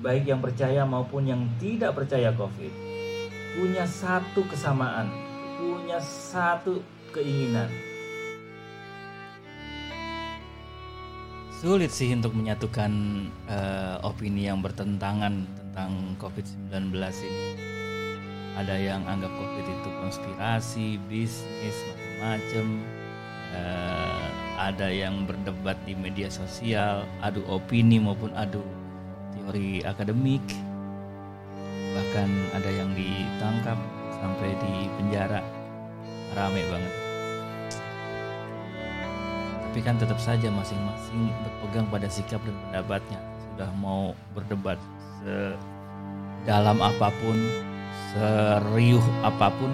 baik yang percaya maupun yang tidak percaya COVID, punya satu kesamaan, punya satu keinginan. Sulit sih untuk menyatukan uh, opini yang bertentangan tentang COVID-19 ini. Ada yang anggap COVID itu konspirasi, bisnis, macam-macam. Uh, ada yang berdebat di media sosial, adu opini maupun adu teori akademik. Bahkan ada yang ditangkap sampai di penjara. Rame banget. Tapi kan tetap saja masing-masing berpegang pada sikap dan pendapatnya. Sudah mau berdebat sedalam apa pun seriuh apa pun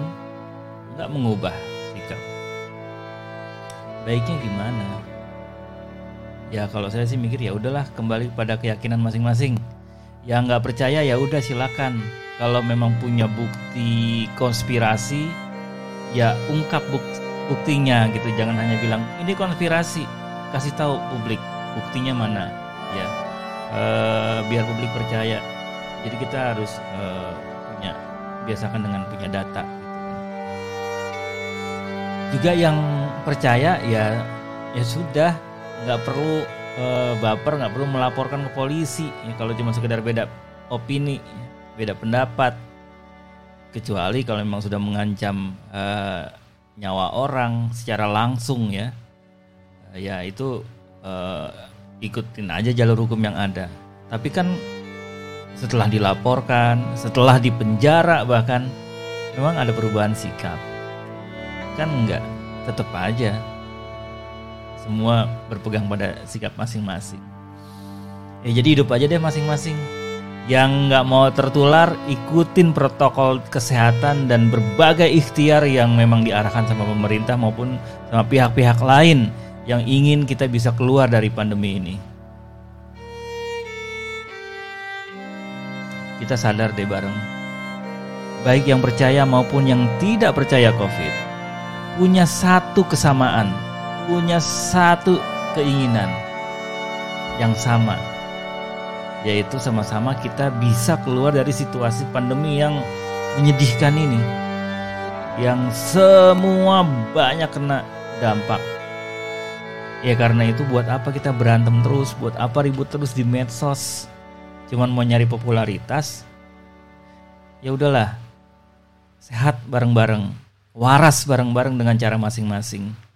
nggak mengubah sikap. Baiknya gimana ya kalau saya sih mikir ya udahlah kembali pada keyakinan masing-masing. Yang nggak percaya ya udah silakan. Kalau memang punya bukti konspirasi ya ungkap buktinya gitu. Jangan hanya bilang ini konspirasi. Kasih tahu publik buktinya mana ya. E, biar publik percaya. Jadi kita harus e, punya biasakan dengan punya data gitu. Juga yang percaya ya ya sudah nggak perlu uh, baper nggak perlu melaporkan ke polisi. Ya, kalau cuma sekedar beda opini beda pendapat. Kecuali kalau memang sudah mengancam uh, nyawa orang secara langsung ya. Uh, ya itu uh, ikutin aja jalur hukum yang ada. Tapi kan setelah dilaporkan setelah dipenjara bahkan memang ada perubahan sikap. Kan enggak tetap aja semua berpegang pada sikap masing-masing ya jadi hidup aja deh masing-masing yang nggak mau tertular ikutin protokol kesehatan dan berbagai ikhtiar yang memang diarahkan sama pemerintah maupun sama pihak-pihak lain yang ingin kita bisa keluar dari pandemi ini. Kita sadar deh bareng. Baik yang percaya maupun yang tidak percaya COVID punya satu kesamaan punya satu keinginan yang sama yaitu sama-sama kita bisa keluar dari situasi pandemi yang menyedihkan ini yang semua banyak kena dampak. Ya karena itu buat apa kita berantem terus buat apa ribut terus di medsos? Cuman mau nyari popularitas? Ya udahlah sehat bareng-bareng waras bareng-bareng dengan cara masing-masing